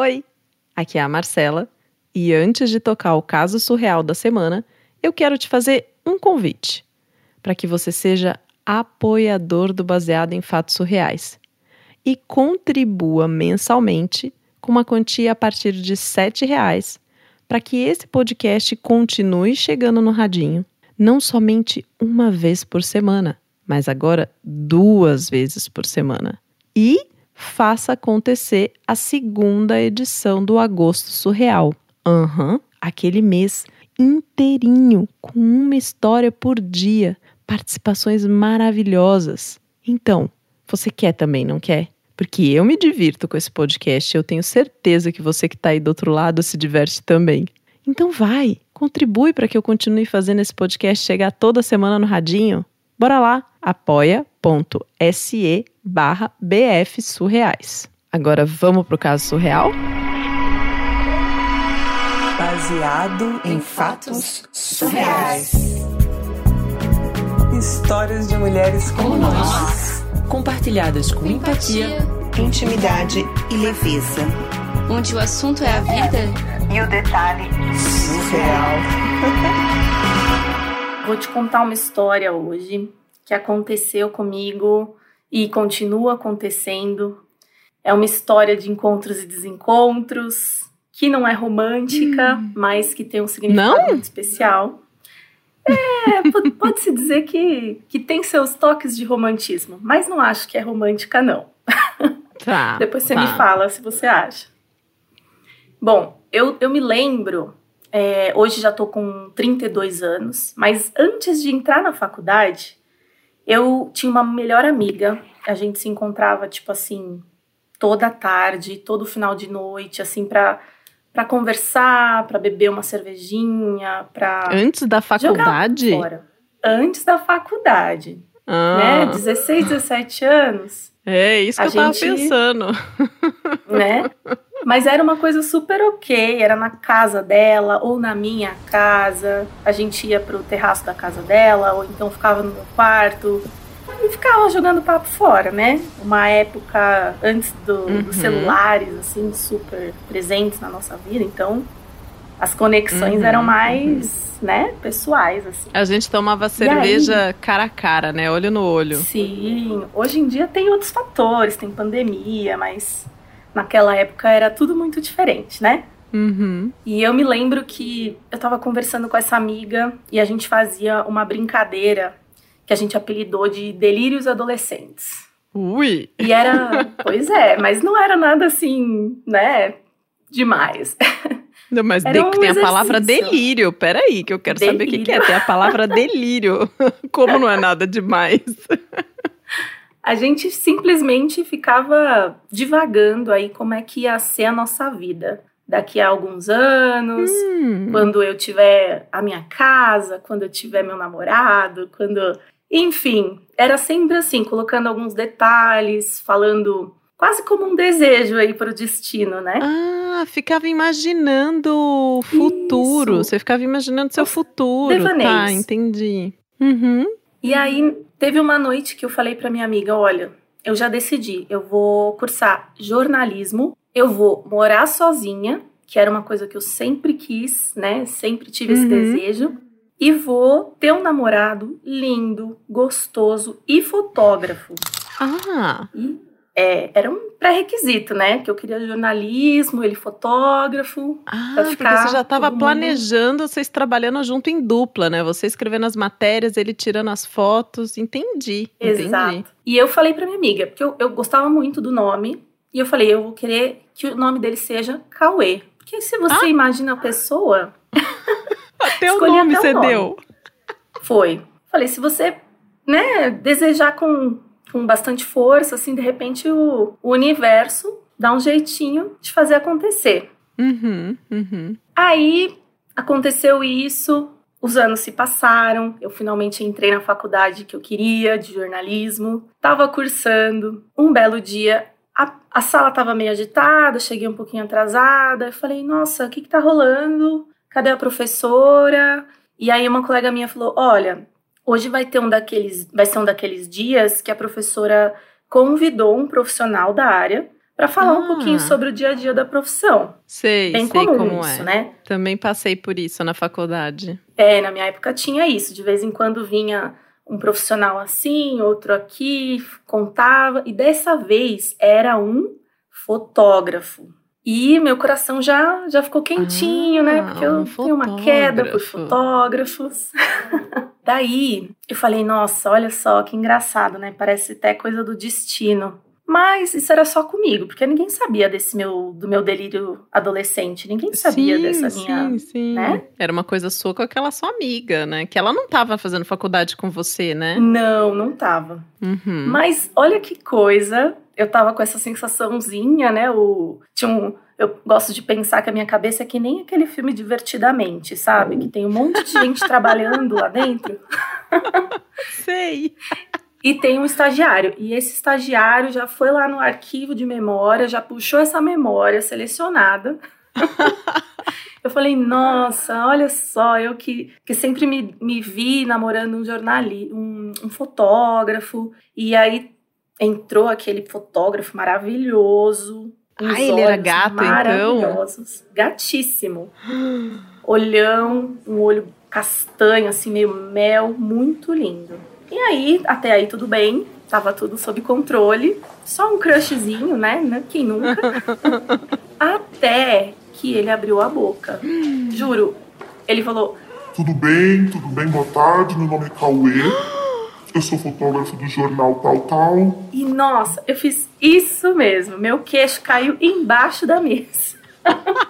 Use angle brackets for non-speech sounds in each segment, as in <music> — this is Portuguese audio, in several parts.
Oi, aqui é a Marcela e antes de tocar o caso surreal da semana, eu quero te fazer um convite para que você seja apoiador do Baseado em Fatos Surreais e contribua mensalmente com uma quantia a partir de R$ reais para que esse podcast continue chegando no radinho, não somente uma vez por semana, mas agora duas vezes por semana. E faça acontecer a segunda edição do Agosto Surreal. Aham, uhum, aquele mês inteirinho, com uma história por dia, participações maravilhosas. Então, você quer também, não quer? Porque eu me divirto com esse podcast eu tenho certeza que você que está aí do outro lado se diverte também. Então vai, contribui para que eu continue fazendo esse podcast chegar toda semana no radinho. Bora lá, apoia.se barra BF Surreais. Agora vamos pro caso surreal? Baseado em fatos surreais. Histórias de mulheres como nós. Compartilhadas com empatia, intimidade e leveza. Onde o assunto é a vida e o detalhe surreal. Vou te contar uma história hoje que aconteceu comigo e continua acontecendo. É uma história de encontros e desencontros, que não é romântica, hum. mas que tem um significado não? muito especial. É, <laughs> pode-se dizer que, que tem seus toques de romantismo, mas não acho que é romântica, não. <laughs> Tá, Depois você tá. me fala se você acha. Bom, eu, eu me lembro, é, hoje já tô com 32 anos, mas antes de entrar na faculdade, eu tinha uma melhor amiga, a gente se encontrava, tipo assim, toda tarde, todo final de noite, assim, pra, pra conversar, pra beber uma cervejinha, pra. Antes da faculdade? Antes da faculdade. Ah. Né? 16, 17 anos. É isso que eu gente, tava pensando. Né? <laughs> Mas era uma coisa super ok, era na casa dela ou na minha casa. A gente ia pro terraço da casa dela, ou então ficava no meu quarto. E ficava jogando papo fora, né? Uma época antes do, uhum. dos celulares, assim, super presentes na nossa vida. Então, as conexões uhum. eram mais, né, pessoais, assim. A gente tomava cerveja aí, cara a cara, né? Olho no olho. Sim. Hoje em dia tem outros fatores, tem pandemia, mas naquela época era tudo muito diferente, né? Uhum. E eu me lembro que eu tava conversando com essa amiga e a gente fazia uma brincadeira que a gente apelidou de delírios adolescentes. Ui! E era, <laughs> pois é, mas não era nada assim, né, demais. Não, mas de, um tem a palavra delírio. Peraí, que eu quero delírio. saber o que, que é. Tem a palavra delírio. <laughs> Como não é nada demais? <laughs> a gente simplesmente ficava divagando aí como é que ia ser a nossa vida daqui a alguns anos, hum. quando eu tiver a minha casa, quando eu tiver meu namorado, quando. Enfim, era sempre assim, colocando alguns detalhes, falando quase como um desejo aí para o destino, né? Ah, ficava imaginando o futuro. Isso. Você ficava imaginando seu futuro. Devaneios. Tá, entendi. Uhum. E aí teve uma noite que eu falei para minha amiga, olha, eu já decidi, eu vou cursar jornalismo, eu vou morar sozinha, que era uma coisa que eu sempre quis, né? Sempre tive uhum. esse desejo. E vou ter um namorado lindo, gostoso e fotógrafo. Ah! E é, era um pré-requisito, né? Que eu queria jornalismo, ele fotógrafo. Ah, porque você já estava planejando vocês trabalhando junto em dupla, né? Você escrevendo as matérias, ele tirando as fotos. Entendi. Exato. Entendi. E eu falei para minha amiga, porque eu, eu gostava muito do nome, e eu falei, eu vou querer que o nome dele seja Cauê. Porque se você ah? imagina a pessoa. <laughs> até o nome até você nome. deu. Foi. Falei, se você né, desejar com com bastante força, assim, de repente o, o universo dá um jeitinho de fazer acontecer. Uhum, uhum. Aí aconteceu isso, os anos se passaram, eu finalmente entrei na faculdade que eu queria, de jornalismo, estava cursando. Um belo dia, a, a sala estava meio agitada, cheguei um pouquinho atrasada, eu falei, nossa, o que está rolando? Cadê a professora? E aí uma colega minha falou, olha, Hoje vai ter um daqueles, vai ser um daqueles dias que a professora convidou um profissional da área para falar Ah. um pouquinho sobre o dia a dia da profissão. Sei, Bem sei como isso, é. né? Também passei por isso na faculdade. É, na minha época tinha isso. De vez em quando vinha um profissional assim, outro aqui, contava. E dessa vez era um fotógrafo. E meu coração já, já ficou quentinho, né? Ah, Porque eu um tenho uma queda por fotógrafo. fotógrafos. <laughs> Daí eu falei, nossa, olha só que engraçado, né? Parece até coisa do destino. Mas isso era só comigo, porque ninguém sabia desse meu do meu delírio adolescente. Ninguém sabia sim, dessa sim, minha sim. né? Era uma coisa sua com aquela sua amiga, né? Que ela não tava fazendo faculdade com você, né? Não, não tava. Uhum. Mas olha que coisa, eu tava com essa sensaçãozinha, né? O, tinha um, eu gosto de pensar que a minha cabeça é que nem aquele filme Divertidamente, sabe? Que tem um monte de gente trabalhando lá dentro <laughs> Sei. e tem um estagiário. E esse estagiário já foi lá no arquivo de memória, já puxou essa memória selecionada. <laughs> Eu falei, nossa, olha só, eu que, que sempre me, me vi namorando um jornalista, um, um fotógrafo, e aí entrou aquele fotógrafo maravilhoso. uns Ah, ele era olhos gato, então? maravilhosos, Gatíssimo. <gasps> Olhão, um olho castanho, assim, meio mel, muito lindo. E aí, até aí tudo bem, tava tudo sob controle, só um crushzinho, né? né? Quem nunca? <laughs> Até que ele abriu a boca. Juro, ele falou: Tudo bem, tudo bem, boa tarde, meu nome é Cauê. <gasps> Eu sou fotógrafo do jornal Tal Tal. E nossa, eu fiz isso mesmo. Meu queixo caiu embaixo da mesa. <laughs>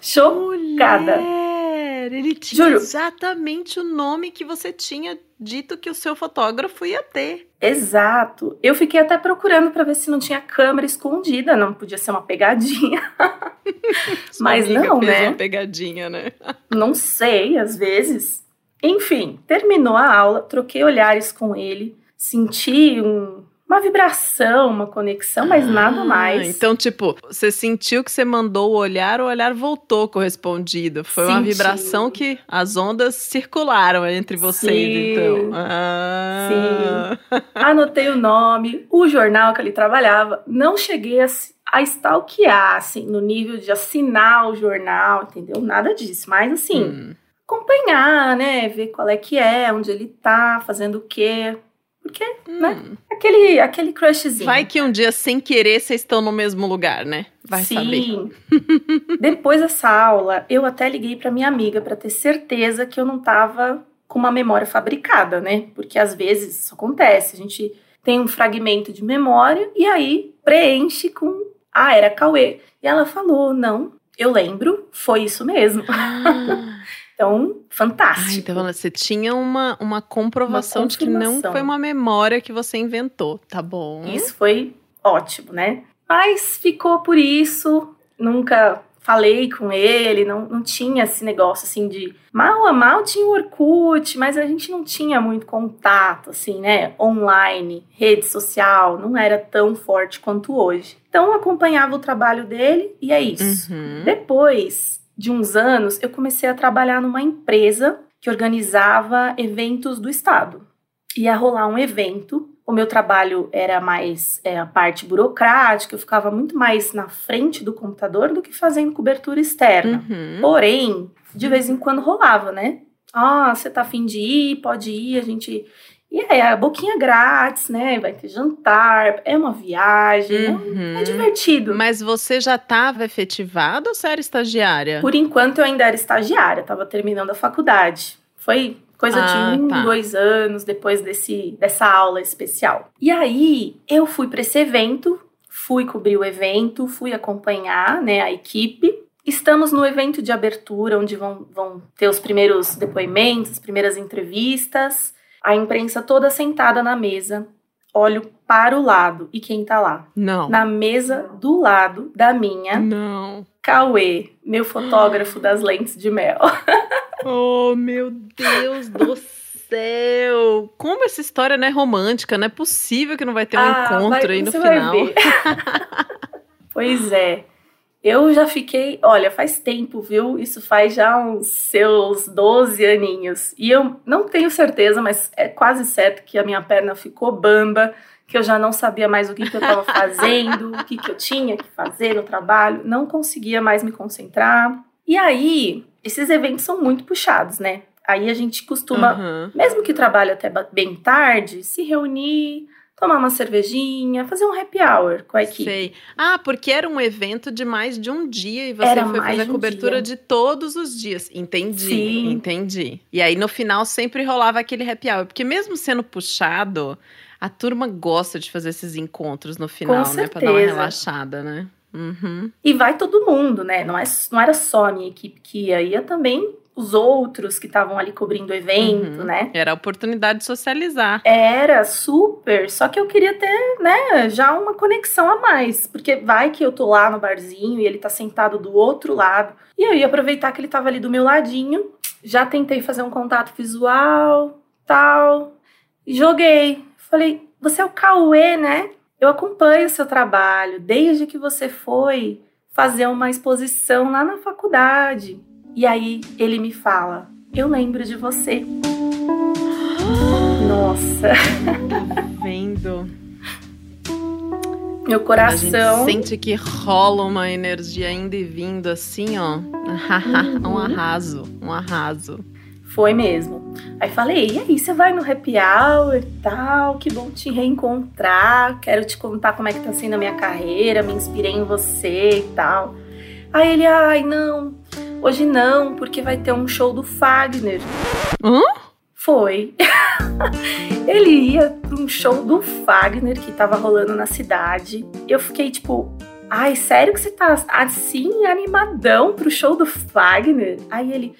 Chocada. Mulher, ele tinha Juro. exatamente o nome que você tinha dito que o seu fotógrafo ia ter. Exato. Eu fiquei até procurando pra ver se não tinha câmera escondida, não podia ser uma pegadinha. <laughs> Sua Mas amiga não, fez né? uma pegadinha, né? Não sei, às vezes. Enfim, terminou a aula, troquei olhares com ele, senti um- uma vibração, uma conexão, mas nada Ah, mais. Então, tipo, você sentiu que você mandou o olhar, o olhar voltou correspondido. Foi uma Senti. vibração que as ondas circularam entre vocês, Sim. então. Ah. Anotei o nome, o jornal que ele trabalhava. Não cheguei a, a stalkear, assim, no nível de assinar o jornal, entendeu? Nada disso. Mas, assim, Hum. Acompanhar, né? Ver qual é que é, onde ele tá, fazendo o quê. Porque, né? Hum. Aquele, aquele crushzinho. Vai que um dia, sem querer, vocês estão no mesmo lugar, né? Vai saber. Sim. <laughs> Depois dessa aula, eu até liguei pra minha amiga pra ter certeza que eu não tava com uma memória fabricada, né? Porque às vezes isso acontece, a gente tem um fragmento de memória e aí preenche com ah, era Cauê. E ela falou: "Não, eu lembro, foi isso mesmo". Ah. <laughs> Então, fantástico. então você tinha uma, uma comprovação Uma de que não foi uma memória que você inventou, tá bom? Isso foi ótimo, né? Mas ficou por isso, nunca falei com ele, não, não tinha esse negócio assim de mal a mal tinha o Orkut, mas a gente não tinha muito contato, assim, né? Online, rede social, não era tão forte quanto hoje. Então acompanhava o trabalho dele e é isso. Uhum. Depois de uns anos, eu comecei a trabalhar numa empresa que organizava eventos do estado. Ia rolar um evento. O meu trabalho era mais é, a parte burocrática, eu ficava muito mais na frente do computador do que fazendo cobertura externa. Uhum. Porém, de vez em quando rolava, né? Ah, você tá afim de ir? Pode ir, a gente. E aí, a boquinha grátis, né? Vai ter jantar, é uma viagem, é- Uhum. é divertido. Mas você já estava efetivada ou você era estagiária? Por enquanto eu ainda era estagiária, estava terminando a faculdade. Foi coisa Ah, de um, tá. dois anos depois desse, dessa aula especial. E aí eu fui para esse evento, fui cobrir o evento, fui acompanhar né, a equipe. Estamos no evento de abertura, onde vão, vão ter os primeiros depoimentos, as primeiras entrevistas. A imprensa toda sentada na mesa. Olho para o lado. E quem tá lá? Não. Na mesa do lado da minha, Não. Cauê, meu fotógrafo das lentes de mel. <laughs> Oh, meu Deus do céu! Como essa história não é romântica? Não é possível que não vai ter um Ah, encontro vai- aí no final. <laughs> pois é. Eu já fiquei, olha, faz tempo, viu? Isso faz já uns seus 12 aninhos. E eu não tenho certeza, mas é quase certo que a minha perna ficou bamba, que eu já não sabia mais o que, que eu estava fazendo, o que, que eu tinha que fazer no trabalho, não conseguia mais me concentrar. E aí, esses eventos são muito puxados, né? Aí a gente costuma, Aham. mesmo que trabalhe até bem tarde, se reunir, tomar uma cervejinha, fazer um happy hour com a equipe. Sei. Ah, porque era um evento de mais de um dia e você Era foi fazer um cobertura dia. de todos os dias. Entendi, Sim. entendi. E aí no final sempre rolava aquele happy hour, porque mesmo sendo puxado, a turma gosta de fazer esses encontros no final, né, Pra dar uma relaxada, né? Uhum. E vai todo mundo, né? Não, é, não era só a minha equipe que ia, ia também os outros que estavam ali cobrindo o evento, Uhum. né? Era a oportunidade de socializar. Era super, só que eu queria ter, né, já uma conexão a mais, porque vai que eu tô lá no barzinho e ele tá sentado do outro lado, e eu ia aproveitar que ele tava ali do meu ladinho, já tentei fazer um contato visual, tal, e joguei. Falei, você é o Cauê, né? Eu acompanho o seu trabalho desde que você foi fazer uma exposição lá na faculdade. E aí ele me fala, eu lembro de você. Nossa. Vendo. Meu A coração. gente sente que rola uma energia indo e vindo assim, ó. <laughs> Uhum. um arraso, um arraso. Foi mesmo. Aí falei, e aí, você vai no happy hour e tal? Que bom te reencontrar. Quero te contar como é que tá sendo a minha carreira. Me inspirei em você e tal. Aí ele, ai, não. Hoje não, porque vai ter um show do Fagner. Hã? Foi. <laughs> ele ia pra um show do Fagner que tava rolando na cidade. Eu fiquei tipo, ai, sério que você tá assim animadão pro show do Fagner? Aí ele,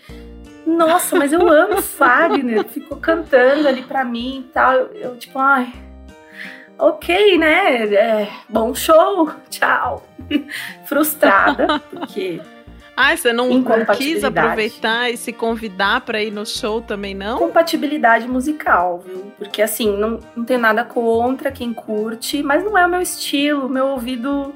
nossa, mas eu amo Fagner. Ficou cantando ali pra mim e tal. Eu, eu, tipo, ai, ok, né? É, bom show, tchau. <laughs> Frustrada, porque Ai, você não quis aproveitar e se convidar pra ir no show também, não? compatibilidade musical, viu? Porque assim, não, não tem nada contra quem curte, mas não é o meu estilo, meu ouvido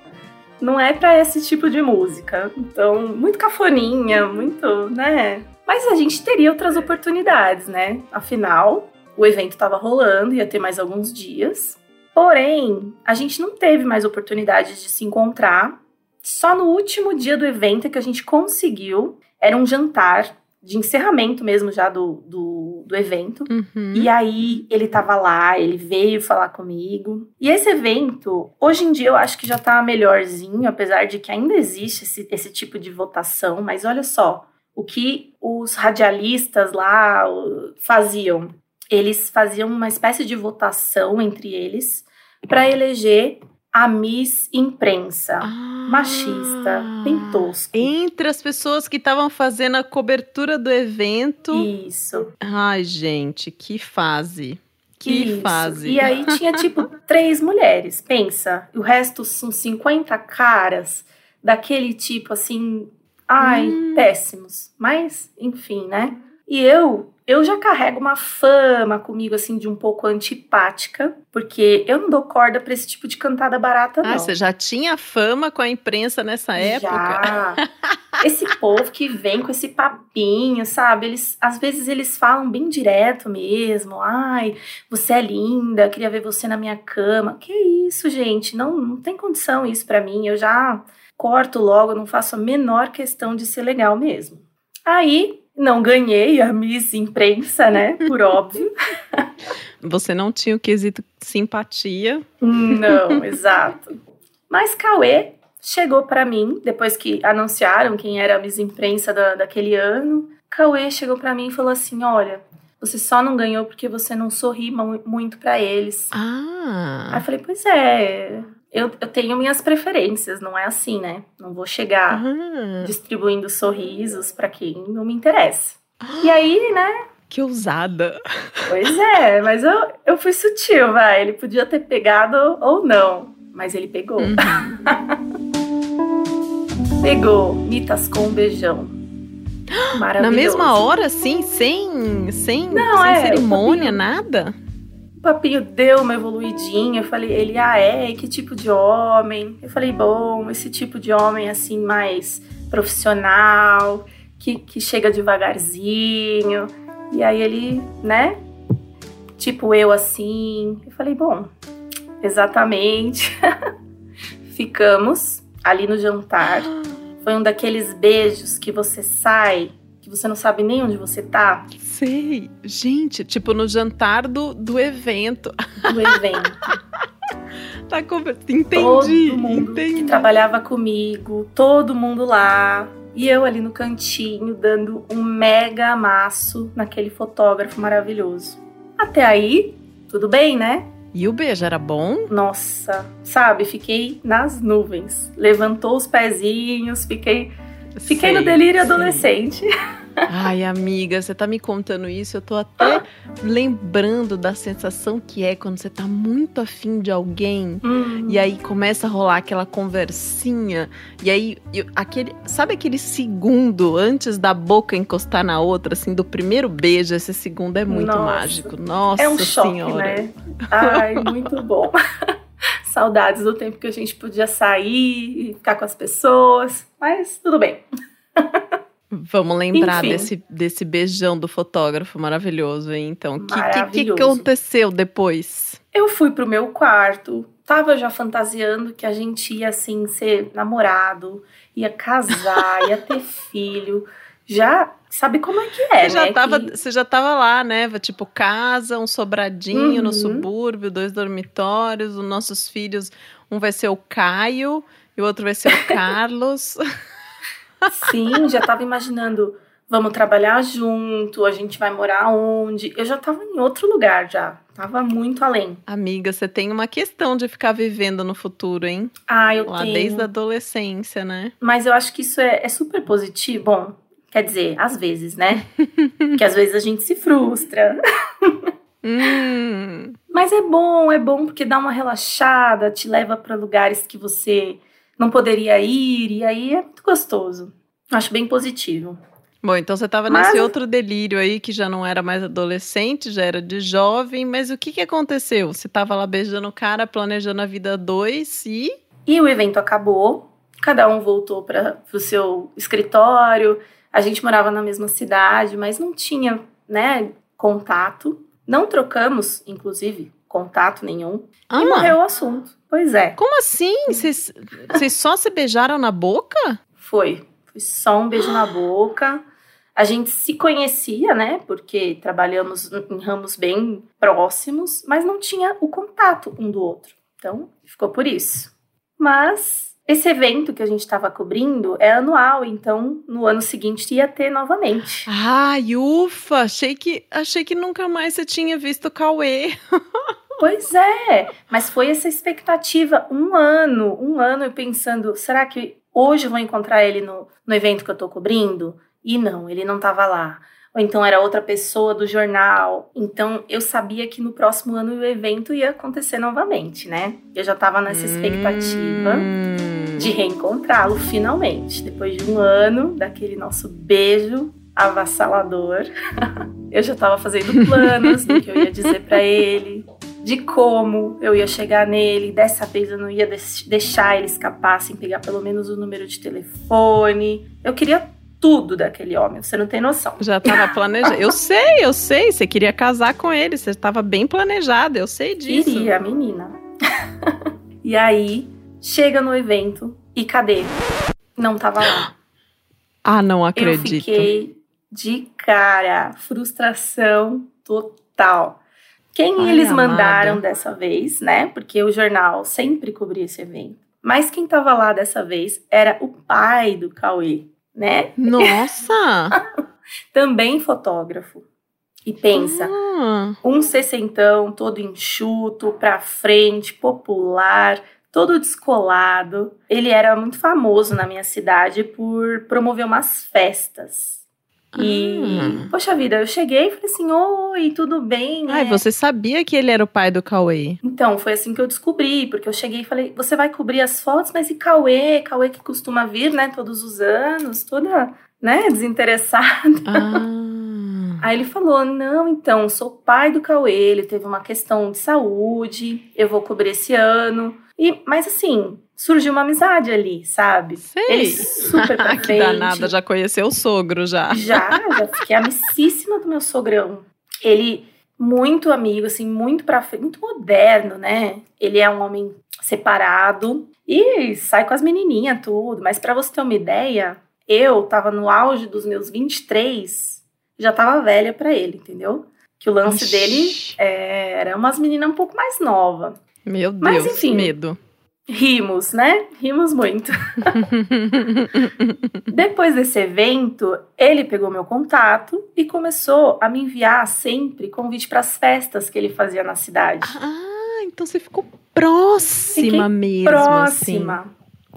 não é pra esse tipo de música. Então, muito cafoninha, muito, né? Mas a gente teria outras oportunidades, né? Afinal, o evento tava rolando, ia ter mais alguns dias. Porém, a gente não teve mais oportunidade de se encontrar. Só no último dia do evento que a gente conseguiu. Era um jantar de encerramento mesmo já do, do, do evento. Uhum. E aí ele tava lá, ele veio falar comigo. E esse evento, hoje em dia eu acho que já tá melhorzinho, apesar de que ainda existe esse, esse tipo de votação, mas olha só, o que os radialistas lá faziam? Eles faziam uma espécie de votação entre eles para eleger a Miss Imprensa. Ah. Machista, bem tosco. Entre as pessoas que estavam fazendo a cobertura do evento. Isso. Ai, gente, que fase. Que Isso. fase. E aí tinha, tipo, <laughs> três mulheres, pensa. O resto são 50 caras daquele tipo, assim, ai, Hum. péssimos. Mas, enfim, né? E eu, eu já carrego uma fama comigo, assim, de um pouco antipática, porque eu não dou corda pra esse tipo de cantada barata, não. Ah, você já tinha fama com a imprensa nessa época? Já. <laughs> <laughs> Esse povo que vem com esse papinho, sabe? Eles, às vezes eles falam bem direto mesmo. Ai, você é linda, queria ver você na minha cama. Que isso, gente? Não, não tem condição isso pra mim. Eu já corto logo, não faço a menor questão de ser legal mesmo. Aí, não ganhei a Miss Imprensa, né? Por óbvio. <laughs> Você não tinha o quesito simpatia. Não, <laughs> exato. Mas Cauê chegou pra mim, depois que anunciaram quem era a Miss Imprensa da, daquele ano. Cauê chegou pra mim e falou assim: Olha, você só não ganhou porque você não sorri mu- muito pra eles. Aí Ah. eu falei: Pois é, eu, eu tenho minhas preferências, não é assim, né? Não vou chegar ah. distribuindo sorrisos pra quem não me interessa. E aí, né? <gasps> Que ousada. Pois é, mas eu, eu fui sutil, vai. Ele podia ter pegado ou não, mas ele pegou. Uhum. <laughs> Pegou, me tascou um beijão. Maravilhoso. <gasps> Na mesma hora, assim, sem, sem, Não, sem é, cerimônia, nada? O papinho deu uma evoluidinha. Eu falei, ele, ah, é? Que tipo de homem? Eu falei, bom, esse tipo de homem, assim, mais profissional, que, que chega devagarzinho. E aí ele, né? Tipo eu, assim. Eu falei, bom, exatamente. <laughs> Ficamos ali no jantar. Foi um daqueles beijos que você sai, que você não sabe nem onde você tá. Sei. Gente, tipo no jantar do, do evento. Do evento. <laughs> tá conversando. Entendi. Todo mundo entendi. que trabalhava comigo, todo mundo lá. E eu ali no cantinho, dando um mega amasso naquele fotógrafo maravilhoso. Até aí, tudo bem, né? E o beijo era bom? Nossa, sabe, fiquei nas nuvens. Levantou os pezinhos, fiquei, fiquei no delírio sei. adolescente. Ai, amiga, você tá me contando isso, eu tô até lembrando da sensação que é quando você tá muito afim de alguém Hum, e aí começa a rolar aquela conversinha e aí eu- aquele, sabe aquele segundo antes da boca encostar na outra, assim, do primeiro beijo, esse segundo é muito Nossa. mágico. Nossa é um choque, senhora. né? Ai, muito bom. <laughs> Saudades do tempo que a gente podia sair e ficar com as pessoas, mas tudo bem. Vamos lembrar Enfim. desse, desse beijão do fotógrafo maravilhoso, hein? Então, o que, que, aconteceu depois? Eu fui pro meu quarto, tava já fantasiando que a gente ia assim ser namorado, ia casar, ia ter <laughs> filho. Já sabe como é que é, você, já né? tava, Que- você já tava lá, né? Tipo, casa, um sobradinho no Uhum. subúrbio, dois dormitórios, os nossos filhos, um vai ser o Caio e o outro vai ser o <laughs> Carlos. Sim, já tava imaginando, vamos trabalhar junto, a gente vai morar onde? Eu já tava em outro lugar já, tava muito além. Amiga, você tem uma questão de ficar vivendo no futuro, hein? Ah, eu Lá tenho. desde a adolescência, né? Mas eu acho que isso é, é super positivo. Bom, quer dizer, às vezes, né? <laughs> que às vezes a gente se frustra. Hum, Mas é bom, é bom porque dá uma relaxada, te leva para lugares que você não poderia ir, e aí é muito gostoso. Acho bem positivo. Bom, então você tava Mas- nesse outro delírio aí que já não era mais adolescente, já era de jovem, mas o que que aconteceu? Você tava lá beijando o cara, planejando a vida dois e. E o evento acabou, cada um voltou para o seu escritório. A gente morava na mesma cidade, mas não tinha, né, contato. Não trocamos, inclusive, contato nenhum. Ah, E morreu o assunto. Pois é, como assim? Vocês vocês só se beijaram na boca? foi. Foi só um beijo na boca. A gente se conhecia, né? Porque trabalhamos em ramos bem próximos, mas não tinha o contato um do outro. Então, ficou por isso. Mas esse evento que a gente estava cobrindo é anual, então no ano seguinte ia ter novamente. Ai, ufa! Achei que, achei que nunca mais você tinha visto o Cauê. <laughs> Pois é, mas foi essa expectativa, um ano, um ano eu pensando, será que hoje eu vou encontrar ele no, no evento que eu tô cobrindo? E não, ele não tava lá. Ou então era outra pessoa do jornal. Então eu sabia que no próximo ano o evento ia acontecer novamente, né? Eu já tava nessa expectativa Hum. De reencontrá-lo finalmente, depois de um ano daquele nosso beijo avassalador. <laughs> eu já tava fazendo planos do que eu ia dizer pra ele, de como eu ia chegar nele. Dessa vez eu não ia deix- deixar ele escapar sem pegar pelo menos o número de telefone. Eu queria tudo daquele homem, você não tem noção. Já tava planejado. Eu sei, eu sei. Você queria casar com ele. Você estava bem planejada. Eu sei disso. Queria, menina. <laughs> e aí, chega no evento e cadê? Não tava lá. <gasps> Ah, não Eu acredito. fiquei de cara, frustração total. Quem Ai, eles amada. mandaram dessa vez, né? Porque o jornal sempre cobria esse evento. Mas quem tava lá dessa vez era o pai do Cauê, né? Nossa! <laughs> Também fotógrafo. E pensa, Ah, um sessentão, todo enxuto, pra frente, popular, todo descolado. Ele era muito famoso na minha cidade por promover umas festas. E, Ah. poxa vida, eu cheguei e falei assim: Oi, tudo bem? Ai, É. você sabia que ele era o pai do Cauê? Então, foi assim que eu descobri, porque eu cheguei e falei: Você vai cobrir as fotos, mas e Cauê? Cauê que costuma vir, né, todos os anos, toda, né, desinteressada. Ah. Aí ele falou: Não, então, sou pai do Cauê, ele teve uma questão de saúde, eu vou cobrir esse ano. E, mas assim, surgiu uma amizade ali, sabe? Sei. Ele super <laughs> pra que frente. danada, já conheceu o sogro já. Já, já fiquei amicíssima do meu sogrão. Ele muito amigo, assim, muito pra frente, muito moderno, né? Ele é um homem separado e sai com as menininhas, tudo. Mas para você ter uma ideia, eu tava no auge dos meus 23, já tava velha para ele, entendeu? Que o lance dele é, era umas meninas um pouco mais novas. Meu Deus, Mas, enfim. medo. Rimos, né? Rimos muito. <laughs> Depois desse evento, ele pegou meu contato e começou a me enviar sempre convite para as festas que ele fazia na cidade. ah, então você ficou próxima Fiquei mesmo, Próxima.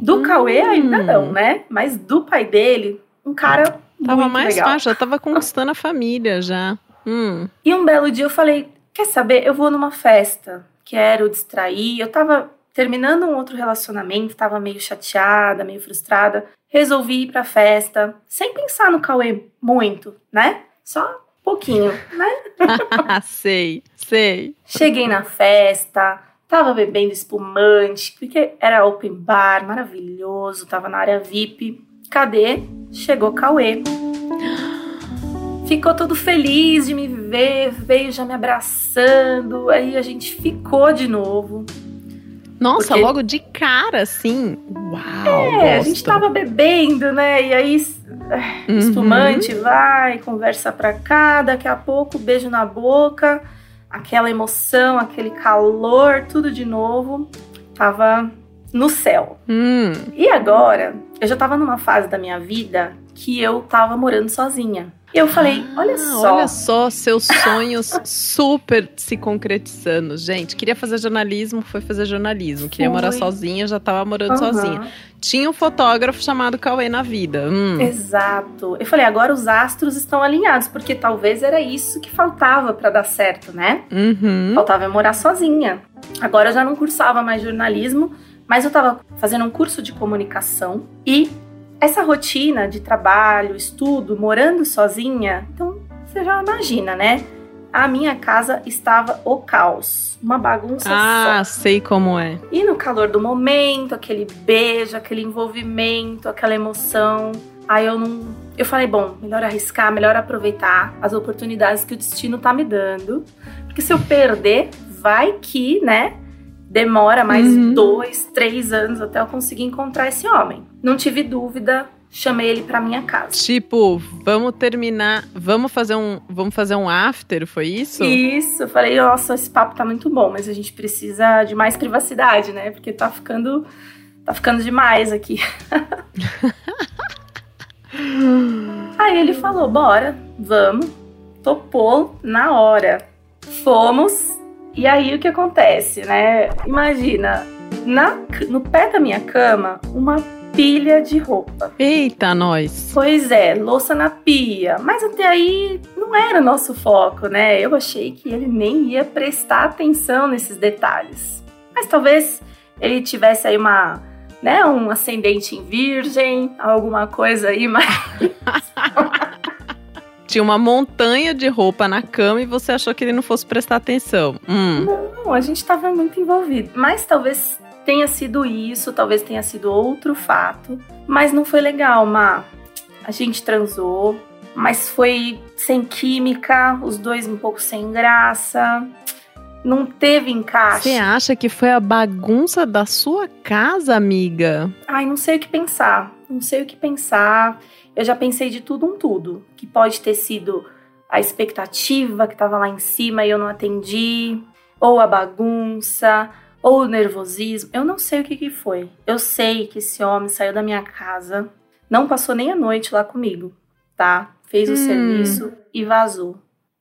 Do Hum. Cauê ainda não, né? Mas do pai dele, um cara assim. Tava muito mais legal. fácil, já tava conquistando a família já. Hum. E um belo dia eu falei: quer saber? Eu vou numa festa, quero distrair. Eu tava terminando um outro relacionamento, tava meio chateada, meio frustrada. Resolvi ir pra festa, sem pensar no Cauê muito, né? Só um pouquinho, <laughs> né? <laughs> sei, sei. Cheguei na festa, tava bebendo espumante, porque era open bar, maravilhoso, tava na área VIP. Cadê? Chegou Cauê. Ficou todo feliz de me ver, veio já me abraçando, aí a gente ficou de novo. Nossa, Porque- logo de cara, assim. Uau, É, a gosto. gente tava bebendo, né? E aí, Uhum. espumante vai, conversa pra cá, daqui a pouco, beijo na boca, aquela emoção, aquele calor, tudo de novo. Tava no céu. Hum. E agora, eu já tava numa fase da minha vida que eu tava morando sozinha. E eu falei, olha Ah, só. Olha só, seus sonhos super se concretizando. Gente, queria fazer jornalismo, foi fazer jornalismo. Queria Foi. morar sozinha, já tava morando Aham. sozinha. Tinha um fotógrafo chamado Cauê na vida. Hum. Exato. Eu falei, agora os astros estão alinhados, porque talvez era isso que faltava pra dar certo, né? Uhum. Faltava eu morar sozinha. Agora eu já não cursava mais jornalismo, mas eu tava fazendo um curso de comunicação e essa rotina de trabalho, estudo, morando sozinha, então você já imagina, né? A minha casa estava o caos, uma bagunça Ah, só. sei como é. E no calor do momento, aquele beijo, aquele envolvimento, aquela emoção, aí eu não, eu falei, bom, melhor arriscar, melhor aproveitar as oportunidades que o destino tá me dando, porque se eu perder, vai que, né? Demora mais Uhum. dois, três anos até eu conseguir encontrar esse homem. Não tive dúvida, chamei ele pra minha casa. Tipo, vamos terminar, vamos fazer um, vamos fazer um after, foi isso? Isso, eu falei, nossa, esse papo tá muito bom, mas a gente precisa de mais privacidade, né? Porque tá ficando, tá ficando demais aqui. <laughs> Aí ele falou, bora, vamos, topou na hora. Fomos, e aí o que acontece, né? Imagina, na, no pé da minha cama, uma pilha de roupa. Eita, nós. Pois é, louça na pia. Mas até aí não era o nosso foco, né? Eu achei que ele nem ia prestar atenção nesses detalhes. Mas talvez ele tivesse aí uma, né, um ascendente em virgem, alguma coisa aí, mas <laughs> Tinha uma montanha de roupa na cama e você achou que ele não fosse prestar atenção. Hum. não, a gente tava muito envolvido. Mas talvez tenha sido isso, talvez tenha sido outro fato. Mas não foi legal, Ma. A gente transou, mas foi sem química, os dois um pouco sem graça. Não teve encaixe. Você acha que foi a bagunça da sua casa, amiga? Ai, não sei o que pensar. Não sei o que pensar. Eu já pensei de tudo um tudo. Que pode ter sido a expectativa que tava lá em cima e eu não atendi, ou a bagunça, ou o nervosismo. Eu não sei o que, que foi. Eu sei que esse homem saiu da minha casa, não passou nem a noite lá comigo, tá? Fez o Hum. serviço e vazou.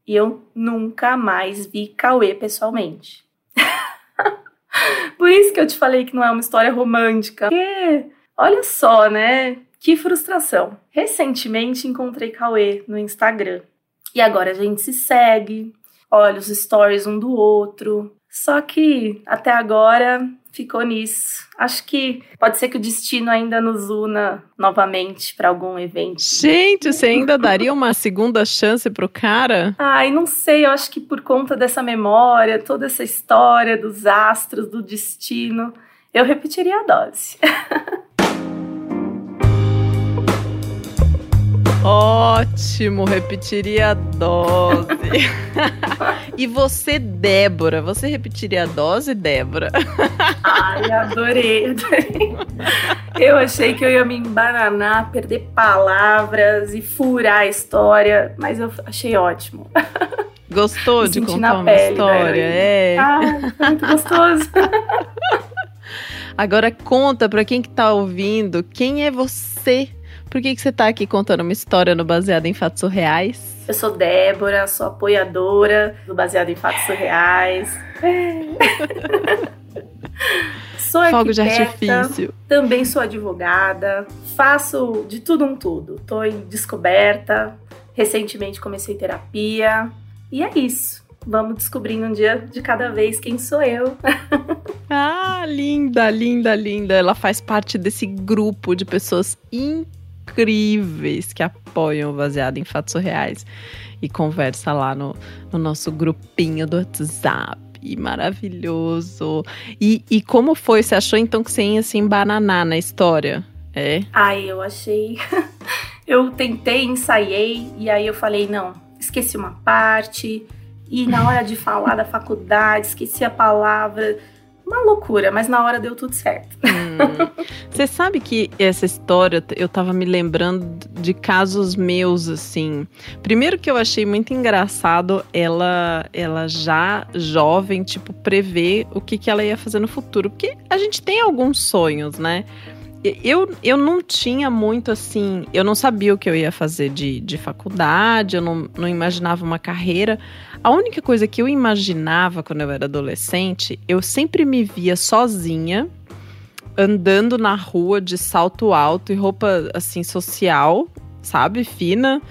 E eu nunca mais vi Cauê pessoalmente. <laughs> Por isso que eu te falei que não é uma história romântica. Porque, olha só, né? Que frustração. Recentemente encontrei Cauê no Instagram. E agora a gente se segue, olha os stories um do outro. Só que até agora ficou nisso. Acho que pode ser que o destino ainda nos una novamente para algum evento. Gente, você ainda daria uma segunda chance pro cara? Ai, não sei, eu acho que por conta dessa memória, toda essa história dos astros, do destino, eu repetiria a dose. <laughs> Ótimo, repetiria a dose. <laughs> e você, Débora, você repetiria a dose, Débora? Ai, adorei, adorei. Eu achei que eu ia me embananar, perder palavras e furar a história, mas eu achei ótimo. Gostou de contar uma pele história? É. Ah, foi muito gostoso. <laughs> Agora conta pra quem que tá ouvindo, quem é você? Por que, que você tá aqui contando uma história no baseado em fatos reais? Eu sou Débora, sou apoiadora do Baseado em Fatos Surreais. <laughs> Sou Fogo de artifício. também sou advogada, faço de tudo um tudo. Tô em descoberta, recentemente comecei terapia e é isso. Vamos descobrindo um dia de cada vez quem sou eu. <laughs> Ah, linda, linda, linda. Ela faz parte desse grupo de pessoas incríveis que apoiam o baseado em fatos reais e conversa lá no, no nosso grupinho do WhatsApp. Maravilhoso. E, e como foi? Você achou então que você ia se embananar na história? É? Ai, eu achei. <laughs> eu tentei, ensaiei, e aí eu falei, não, esqueci uma parte. E na hora de falar da faculdade, esqueci a palavra. Uma loucura, mas na hora deu tudo certo. Hum. Você sabe que essa história, eu tava me lembrando de casos meus, assim. Primeiro que eu achei muito engraçado ela, ela já jovem, tipo, prever o que, que ela ia fazer no futuro. Porque a gente tem alguns sonhos, né? Eu, eu não tinha muito assim, eu não sabia o que eu ia fazer de, de faculdade, eu não, não imaginava uma carreira. A única coisa que eu imaginava quando eu era adolescente, eu sempre me via sozinha, andando na rua de salto alto e roupa assim social, sabe? Fina.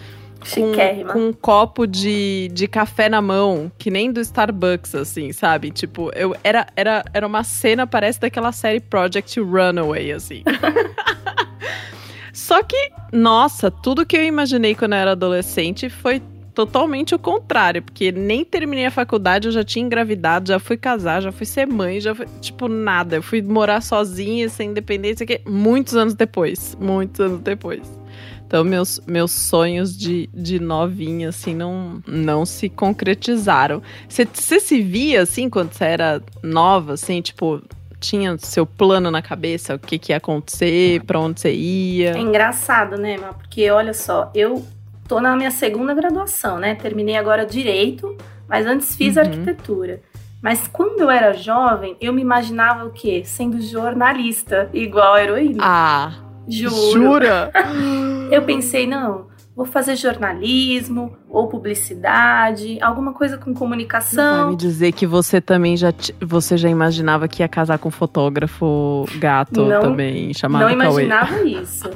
Com, com um copo de, de café na mão, que nem do Starbucks, assim, sabe? Tipo, eu era, era, era uma cena, parece daquela série Project Runaway, assim. <laughs> Só que, nossa, tudo que eu imaginei quando eu era adolescente foi totalmente o contrário, porque nem terminei a faculdade, eu já tinha engravidado, já fui casar, já fui ser mãe, já fui, tipo, nada. Eu fui morar sozinha, sem independência, que muitos anos depois, muitos anos depois. Então, meus, meus sonhos de, de novinha, assim, não, não se concretizaram. Você se via, assim, quando você era nova, assim, tipo, tinha seu plano na cabeça, o que, que ia acontecer, pra onde você ia? É engraçado, né? Porque olha só, eu tô na minha segunda graduação, né? Terminei agora direito, mas antes fiz Uhum. arquitetura. Mas quando eu era jovem, eu me imaginava o quê? Sendo jornalista, igual a heroína. Ah, Juro. jura? <laughs> Eu pensei, não, vou fazer jornalismo ou publicidade, alguma coisa com Vai comunicação. me dizer que você também já, você já imaginava que ia casar com um fotógrafo gato Não- também, chamado Não Cauê. imaginava isso.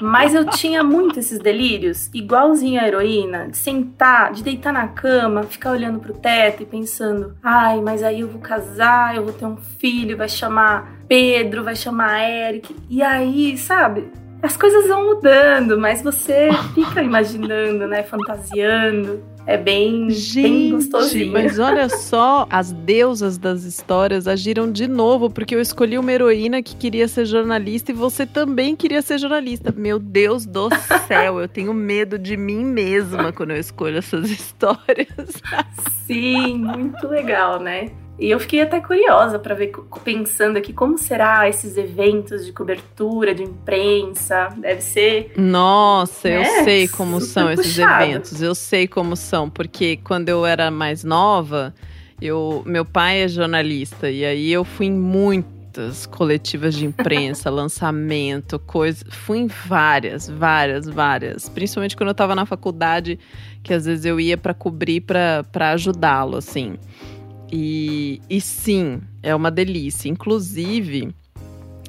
Mas eu tinha muito esses delírios, igualzinho a heroína, de sentar, de deitar na cama, ficar olhando pro teto e pensando: ai, mas aí eu vou casar, eu vou ter um filho, vai chamar Pedro, vai chamar Eric. E aí, sabe? As coisas vão mudando, mas você fica imaginando, né? Fantasiando. É bem, bem Gente, gostosinho. mas olha só, as deusas das histórias agiram de novo, porque eu escolhi uma heroína que queria ser jornalista e você também queria ser jornalista. Meu Deus do céu, eu tenho medo de mim mesma quando eu escolho essas <laughs> histórias. Sim, muito legal, né? E eu fiquei até curiosa para ver, pensando aqui, como será esses eventos de cobertura, de imprensa? Deve ser. Nossa, eu É, sei como super são esses puxado. eventos. Eu sei como são, porque quando eu era mais nova, eu, meu pai é jornalista e aí eu fui em muitas coletivas de imprensa, <laughs> lançamento, coisa, fui em várias, várias, várias. Principalmente quando eu tava na faculdade, que às vezes eu ia para cobrir para ajudá-lo, assim. E, e sim, é uma delícia. Inclusive,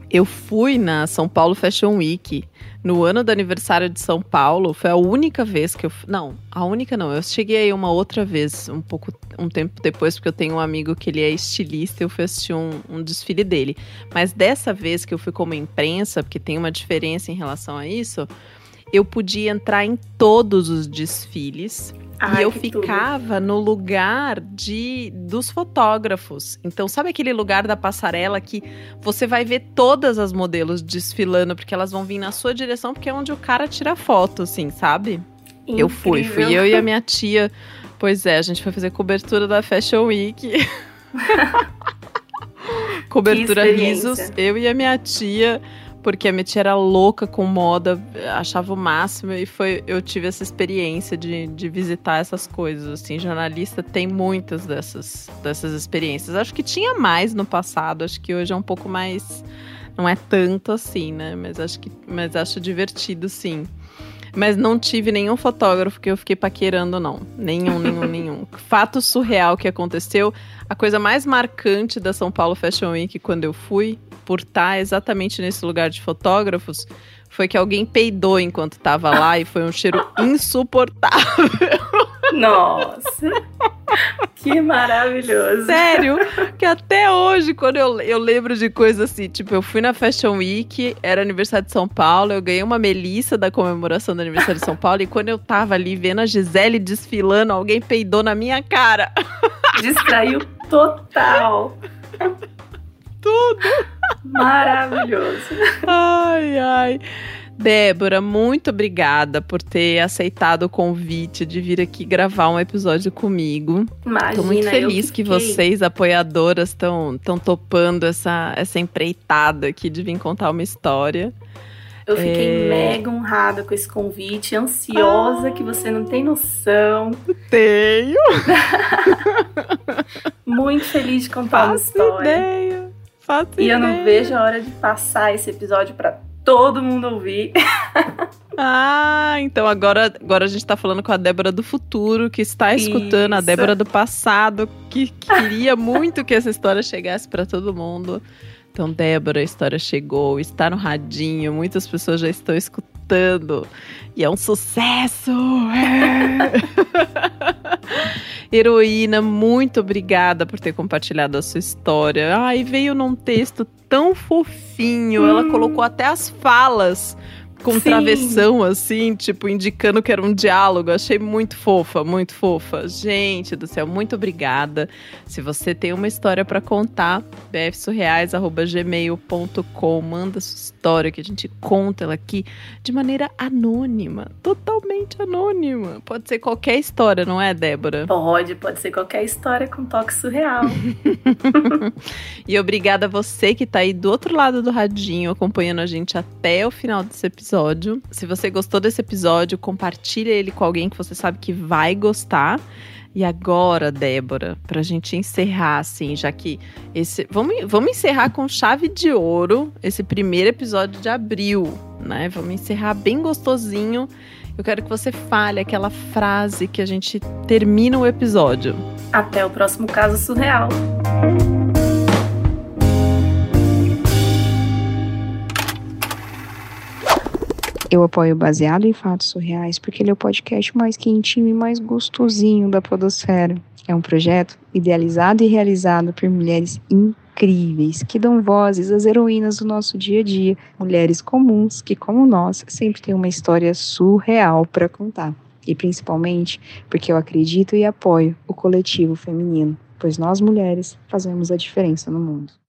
eu fui na São Paulo Fashion Week no ano do aniversário de São Paulo. Foi a única vez que eu. Não, a única não. Eu cheguei aí uma outra vez, um pouco, um tempo depois, porque eu tenho um amigo que ele é estilista e eu fui assistir um, um desfile dele. Mas dessa vez que eu fui como imprensa, porque tem uma diferença em relação a isso, eu podia entrar em todos os desfiles Ai, e eu que tudo. ficava no lugar de dos fotógrafos. Então, sabe aquele lugar da passarela que você vai ver todas as modelos desfilando, porque elas vão vir na sua direção, porque é onde o cara tira foto, assim, sabe? Eu fui, Incrível. fui eu e a <laughs> minha tia. Pois é, a gente foi fazer cobertura da Fashion Week. <laughs> cobertura risos, eu e a minha tia, porque a minha tia era louca com moda, achava o máximo e foi eu tive essa experiência de, de visitar essas coisas, assim, jornalista tem muitas dessas dessas experiências. Acho que tinha mais no passado, acho que hoje é um pouco mais não é tanto assim, né? Mas acho que mas acho divertido sim. Mas não tive nenhum fotógrafo que eu fiquei paquerando, não. Nenhum, nenhum, <laughs> nenhum. Fato surreal que aconteceu. A coisa mais marcante da São Paulo Fashion Week quando eu fui, por estar exatamente nesse lugar de fotógrafos, foi que alguém peidou enquanto tava lá e foi um cheiro insuportável. Nossa! que maravilhoso. Sério, que até hoje, quando eu, eu lembro de coisas assim, tipo, eu fui na Fashion Week, era aniversário de São Paulo, eu ganhei uma melissa da comemoração do aniversário de São Paulo, e quando eu tava ali vendo a Gisele desfilando, alguém peidou na minha cara. Distraiu total. Tudo. Maravilhoso. Ai, ai. Débora, muito obrigada por ter aceitado o convite de vir aqui gravar um episódio comigo. Imagina, Tô muito feliz que vocês, apoiadoras, estão topando essa, essa empreitada aqui de vir contar uma história. Eu fiquei É. mega honrada com esse convite, ansiosa que você não tem noção. Tenho, <laughs> Muito feliz de contar uma faço história. ideia. Faço E eu não vejo a hora de passar esse episódio pra todo mundo ouvir. <laughs> Ah, então agora, agora a gente tá falando com a Débora do futuro, que está escutando, a Isso. Débora do passado, que queria muito que essa história chegasse pra todo mundo. Então, Débora, a história chegou, está no radinho, muitas pessoas já estão escutando. E é um sucesso! <laughs> Heroína, muito obrigada por ter compartilhado a sua história. Ai, veio num texto tão fofinho. Ela Hum. colocou até as falas com Sim. travessão, assim, tipo, indicando que era um diálogo. Achei muito fofa, muito fofa. Gente do céu, muito obrigada. Se você tem uma história pra contar, bfsurreais.gmail.com. Manda sua história que a gente conta ela aqui de maneira anônima. Totalmente anônima. Pode ser qualquer história, não é, Débora? Pode, pode ser qualquer história com toque surreal. <laughs> E obrigada a você que tá aí do outro lado do radinho, acompanhando a gente até o final desse episódio. Se você gostou desse episódio, compartilha ele com alguém que você sabe que vai gostar. E agora, Débora, pra gente encerrar, assim, já que esse. Vamos, vamos encerrar com chave de ouro esse primeiro episódio de abril, né? Vamos encerrar bem gostosinho. Eu quero que você fale aquela frase que a gente termina o episódio. Até o próximo caso surreal. Eu apoio Baseado em Fatos Surreais porque ele é o podcast mais quentinho e mais gostosinho da Podosfera. É um projeto idealizado e realizado por mulheres incríveis que dão vozes às heroínas do nosso dia a dia, mulheres comuns que, como nós, sempre têm uma história surreal para contar. E principalmente porque eu acredito e apoio o coletivo feminino, pois nós mulheres fazemos a diferença no mundo.